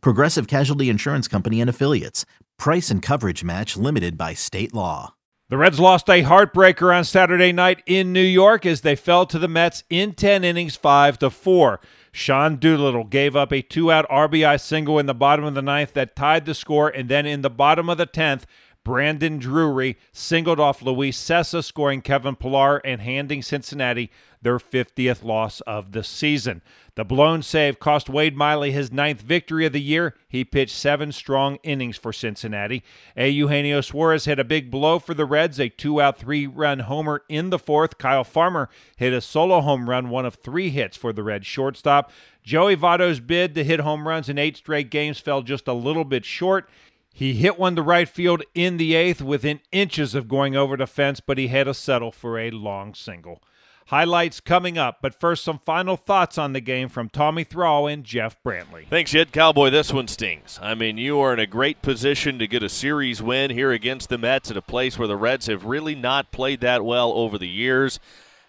Progressive Casualty Insurance Company and Affiliates. Price and coverage match limited by state law. The Reds lost a heartbreaker on Saturday night in New York as they fell to the Mets in 10 innings, 5 to 4. Sean Doolittle gave up a two out RBI single in the bottom of the ninth that tied the score, and then in the bottom of the 10th, Brandon Drury singled off Luis Cessa, scoring Kevin Pillar and handing Cincinnati their 50th loss of the season. The blown save cost Wade Miley his ninth victory of the year. He pitched seven strong innings for Cincinnati. A. Eugenio Suarez hit a big blow for the Reds, a two out, three run homer in the fourth. Kyle Farmer hit a solo home run, one of three hits for the Reds shortstop. Joey Votto's bid to hit home runs in eight straight games fell just a little bit short. He hit one to right field in the eighth within inches of going over the fence, but he had to settle for a long single. Highlights coming up, but first, some final thoughts on the game from Tommy Thrall and Jeff Brantley. Thanks, Jed. Cowboy, this one stings. I mean, you are in a great position to get a series win here against the Mets at a place where the Reds have really not played that well over the years,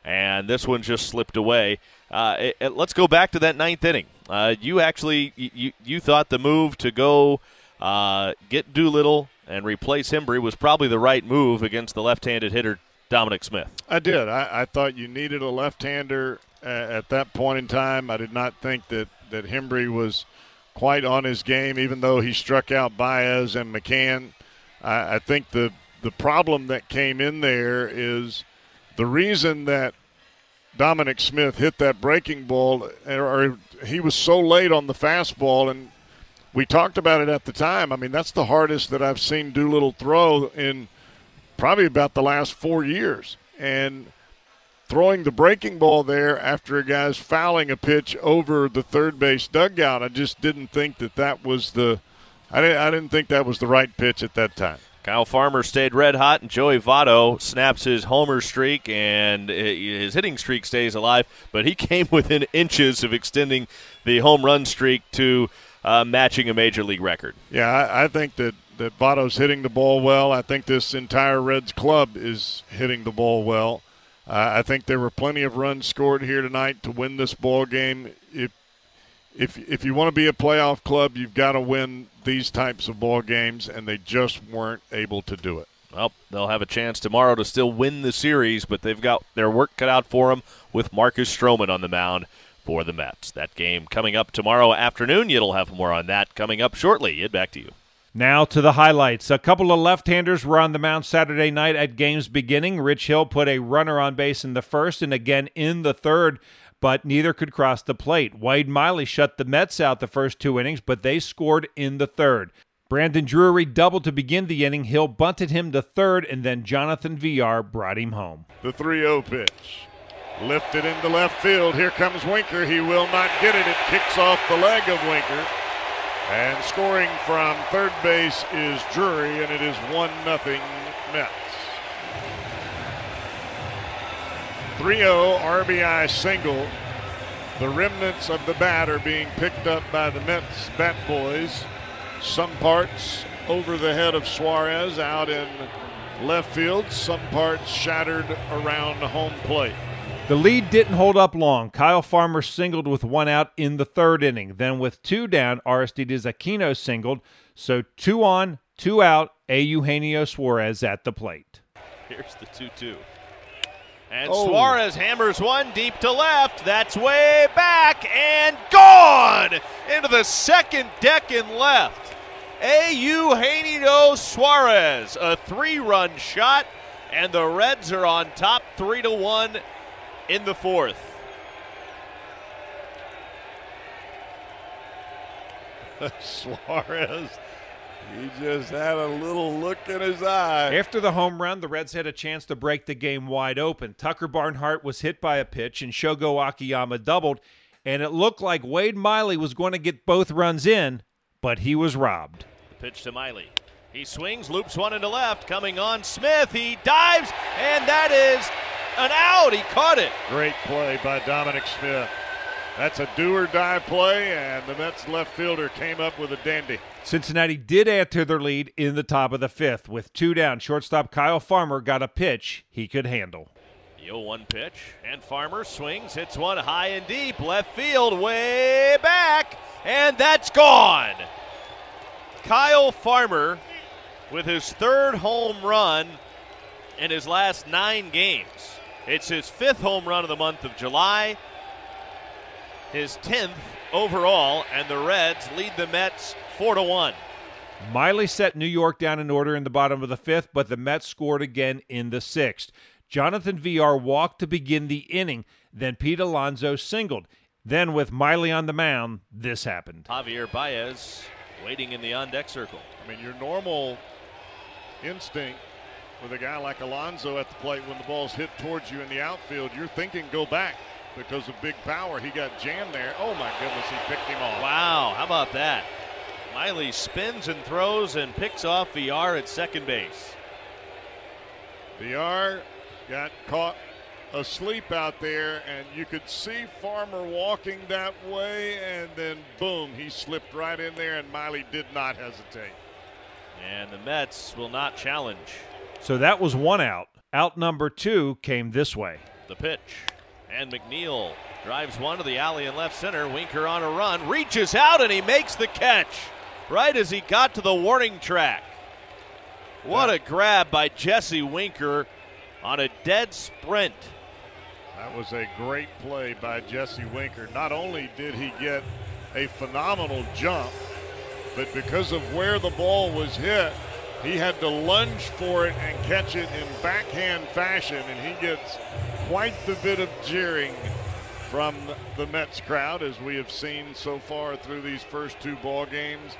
and this one just slipped away. Uh, it, it, let's go back to that ninth inning. Uh, you actually you, you thought the move to go uh, get Doolittle and replace Hembree was probably the right move against the left-handed hitter Dominic Smith. I did. I, I thought you needed a left-hander at that point in time. I did not think that that Hembree was quite on his game, even though he struck out Baez and McCann. I, I think the the problem that came in there is the reason that Dominic Smith hit that breaking ball, or he was so late on the fastball, and we talked about it at the time. I mean, that's the hardest that I've seen Doolittle throw in probably about the last four years. And throwing the breaking ball there after a guy's fouling a pitch over the third base dugout, I just didn't think that that was the. I didn't, I didn't think that was the right pitch at that time. Kyle Farmer stayed red hot, and Joey Votto snaps his homer streak, and his hitting streak stays alive. But he came within inches of extending the home run streak to uh, matching a major league record. Yeah, I, I think that that Votto's hitting the ball well. I think this entire Reds club is hitting the ball well. Uh, I think there were plenty of runs scored here tonight to win this ball game. If if if you want to be a playoff club, you've got to win these types of ball games, and they just weren't able to do it. Well, they'll have a chance tomorrow to still win the series, but they've got their work cut out for them with Marcus Stroman on the mound for the Mets. That game coming up tomorrow afternoon. You'll have more on that coming up shortly. Ed, back to you. Now to the highlights. A couple of left handers were on the mound Saturday night at game's beginning. Rich Hill put a runner on base in the first and again in the third, but neither could cross the plate. Wade Miley shut the Mets out the first two innings, but they scored in the third. Brandon Drury doubled to begin the inning. Hill bunted him to third, and then Jonathan Villar brought him home. The 3 0 pitch. Lifted into left field. Here comes Winker. He will not get it. It kicks off the leg of Winker. And scoring from third base is Drury, and it is 1 0 Mets. 3 0 RBI single. The remnants of the bat are being picked up by the Mets bat boys. Some parts over the head of Suarez out in left field, some parts shattered around home plate. The lead didn't hold up long. Kyle Farmer singled with one out in the third inning. Then, with two down, Aristides Aquino singled. So, two on, two out, A. Eugenio Suarez at the plate. Here's the 2 2. And oh. Suarez hammers one deep to left. That's way back and gone into the second deck and left. A. Eugenio Suarez, a three run shot, and the Reds are on top 3 to 1 in the fourth. Suarez, he just had a little look in his eye. After the home run, the Reds had a chance to break the game wide open. Tucker Barnhart was hit by a pitch, and Shogo Akiyama doubled, and it looked like Wade Miley was going to get both runs in, but he was robbed. Pitch to Miley. He swings, loops one into left, coming on Smith. He dives, and that is an out. He caught it. Great play by Dominic Smith. That's a do or die play, and the Mets left fielder came up with a dandy. Cincinnati did add to their lead in the top of the fifth. With two down, shortstop Kyle Farmer got a pitch he could handle. The 0 1 pitch, and Farmer swings, hits one high and deep, left field, way back, and that's gone. Kyle Farmer with his third home run in his last nine games. It's his fifth home run of the month of July, his 10th overall, and the Reds lead the Mets 4 to 1. Miley set New York down in order in the bottom of the fifth, but the Mets scored again in the sixth. Jonathan Villar walked to begin the inning, then Pete Alonso singled. Then, with Miley on the mound, this happened. Javier Baez waiting in the on deck circle. I mean, your normal instinct with a guy like Alonso at the plate when the ball's hit towards you in the outfield, you're thinking go back because of big power. He got jammed there. Oh my goodness, he picked him off. Wow, how about that? Miley spins and throws and picks off Villar at second base. Villar got caught asleep out there, and you could see Farmer walking that way, and then boom, he slipped right in there, and Miley did not hesitate. And the Mets will not challenge. So that was one out. Out number two came this way. The pitch. And McNeil drives one to the alley in left center. Winker on a run, reaches out, and he makes the catch right as he got to the warning track. What a grab by Jesse Winker on a dead sprint. That was a great play by Jesse Winker. Not only did he get a phenomenal jump, but because of where the ball was hit, he had to lunge for it and catch it in backhand fashion, and he gets quite the bit of jeering from the Mets crowd, as we have seen so far through these first two ball games.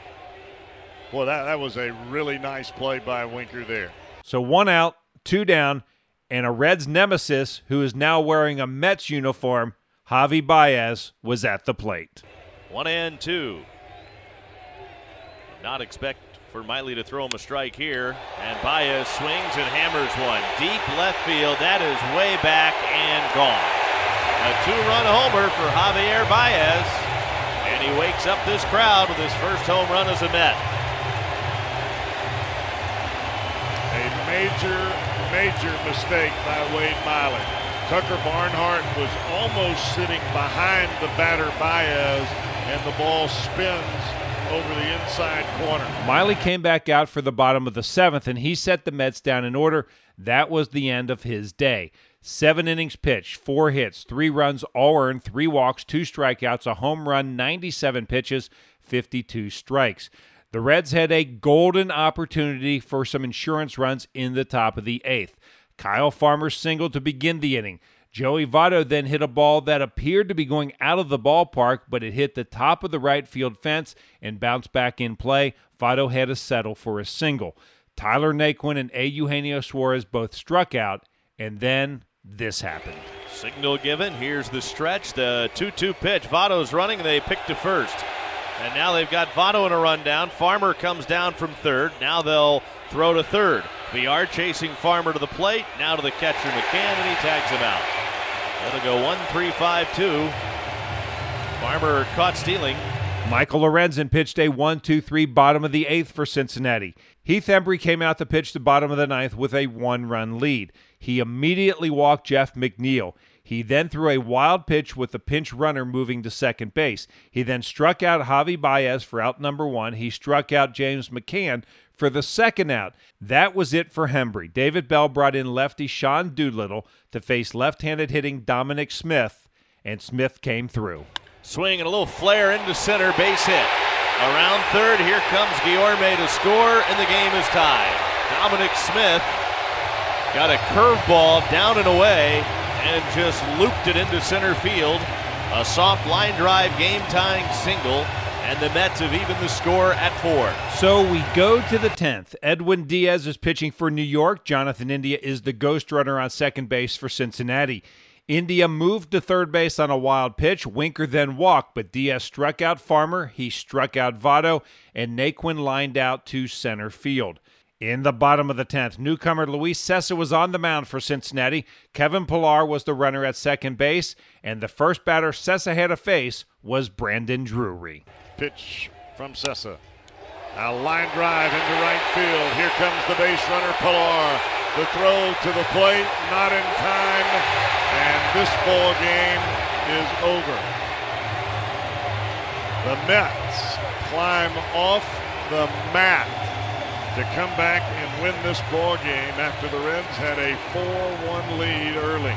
Well, that, that was a really nice play by Winker there. So one out, two down, and a Reds nemesis who is now wearing a Mets uniform, Javi Baez, was at the plate. One and two. Not expect for Miley to throw him a strike here. And Baez swings and hammers one. Deep left field. That is way back and gone. A two run homer for Javier Baez. And he wakes up this crowd with his first home run as a Met. A major, major mistake by Wade Miley. Tucker Barnhart was almost sitting behind the batter Baez, and the ball spins over the inside corner. Miley came back out for the bottom of the seventh, and he set the Mets down in order. That was the end of his day. Seven innings pitched, four hits, three runs, all earned, three walks, two strikeouts, a home run, 97 pitches, 52 strikes. The Reds had a golden opportunity for some insurance runs in the top of the eighth. Kyle Farmer singled to begin the inning. Joey Votto then hit a ball that appeared to be going out of the ballpark, but it hit the top of the right field fence and bounced back in play. Votto had to settle for a single. Tyler Naquin and A. Eugenio Suarez both struck out, and then this happened. Signal given. Here's the stretch. The 2 2 pitch. Votto's running. They pick to first. And now they've got Votto in a rundown. Farmer comes down from third. Now they'll throw to third. Villar chasing Farmer to the plate. Now to the catcher McCann, and he tags him out. It'll go 1 3 5 2. Farmer caught stealing. Michael Lorenzen pitched a 1 2 3 bottom of the eighth for Cincinnati. Heath Hembree came out to pitch the bottom of the ninth with a one run lead. He immediately walked Jeff McNeil. He then threw a wild pitch with the pinch runner moving to second base. He then struck out Javi Baez for out number one. He struck out James McCann for the second out. That was it for Hembree. David Bell brought in lefty Sean Doolittle to face left handed hitting Dominic Smith, and Smith came through. Swing and a little flare into center, base hit. Around third, here comes Guillorme to score, and the game is tied. Dominic Smith got a curveball down and away and just looped it into center field. A soft line drive, game tying single, and the Mets have even the score at four. So we go to the 10th. Edwin Diaz is pitching for New York. Jonathan India is the ghost runner on second base for Cincinnati. India moved to third base on a wild pitch. Winker then walked, but Diaz struck out Farmer. He struck out Votto, and Naquin lined out to center field. In the bottom of the 10th, newcomer Luis Cessa was on the mound for Cincinnati. Kevin Pillar was the runner at second base, and the first batter Cessa had to face was Brandon Drury. Pitch from Cessa. A line drive into right field. Here comes the base runner, Pillar. The throw to the plate, not in time, and this ball game is over. The Mets climb off the mat to come back and win this ball game after the Reds had a 4-1 lead early.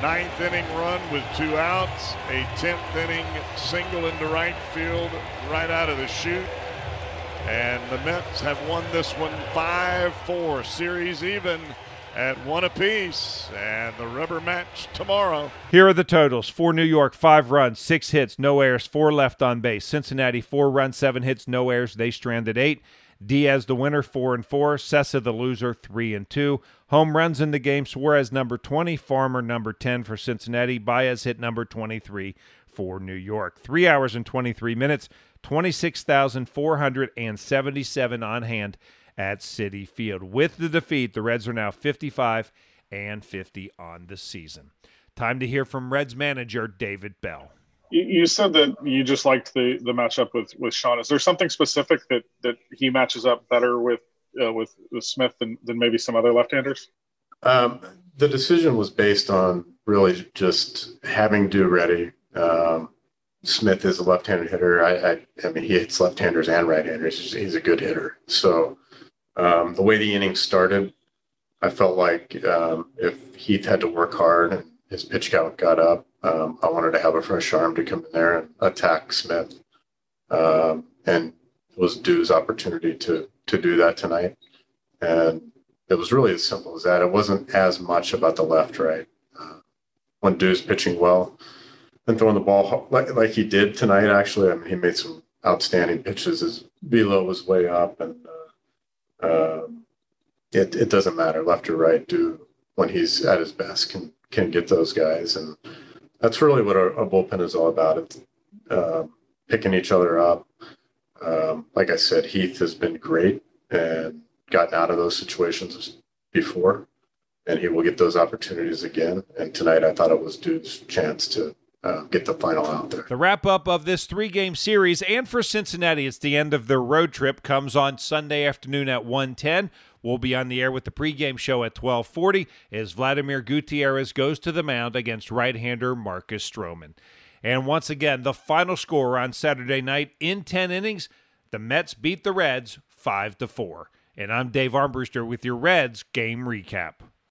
Ninth inning run with two outs, a 10th inning single into right field right out of the chute. And the Mets have won this one 5-4, series even at one apiece, and the rubber match tomorrow. Here are the totals: for New York, five runs, six hits, no errors, four left on base. Cincinnati, four runs, seven hits, no errors. They stranded eight. Diaz the winner, four and four. Cessa the loser, three and two. Home runs in the game: Suarez number twenty, Farmer number ten for Cincinnati. Baez hit number twenty-three for New York. Three hours and twenty-three minutes. Twenty-six thousand four hundred and seventy-seven on hand at Citi Field. With the defeat, the Reds are now 55 and 50 on the season. Time to hear from Reds manager David Bell. You said that you just liked the the matchup with with Sean. Is there something specific that that he matches up better with uh, with, with Smith than, than maybe some other left-handers? Um, the decision was based on really just having do ready. Um, Smith is a left-handed hitter. I, I, I mean, he hits left-handers and right-handers. He's, he's a good hitter. So um, the way the inning started, I felt like um, if Heath had to work hard his pitch count got up, um, I wanted to have a fresh arm to come in there and attack Smith. Um, and it was Du's opportunity to to do that tonight. And it was really as simple as that. It wasn't as much about the left right. Uh, when Du's pitching well and throwing the ball like, like he did tonight, actually, I mean, he made some outstanding pitches. His velo was way up and um, it, it doesn't matter left or right. Do when he's at his best can can get those guys, and that's really what a, a bullpen is all about. It's uh, picking each other up. Um, like I said, Heath has been great and gotten out of those situations before, and he will get those opportunities again. And tonight, I thought it was Dude's chance to uh, get the final out there. The wrap up of this three game series, and for Cincinnati, it's the end of their road trip, comes on Sunday afternoon at 1:10. We'll be on the air with the pregame show at 12:40 as Vladimir Gutierrez goes to the mound against right-hander Marcus Stroman. And once again, the final score on Saturday night in 10 innings, the Mets beat the Reds 5 to 4. And I'm Dave Armbruster with your Reds game recap.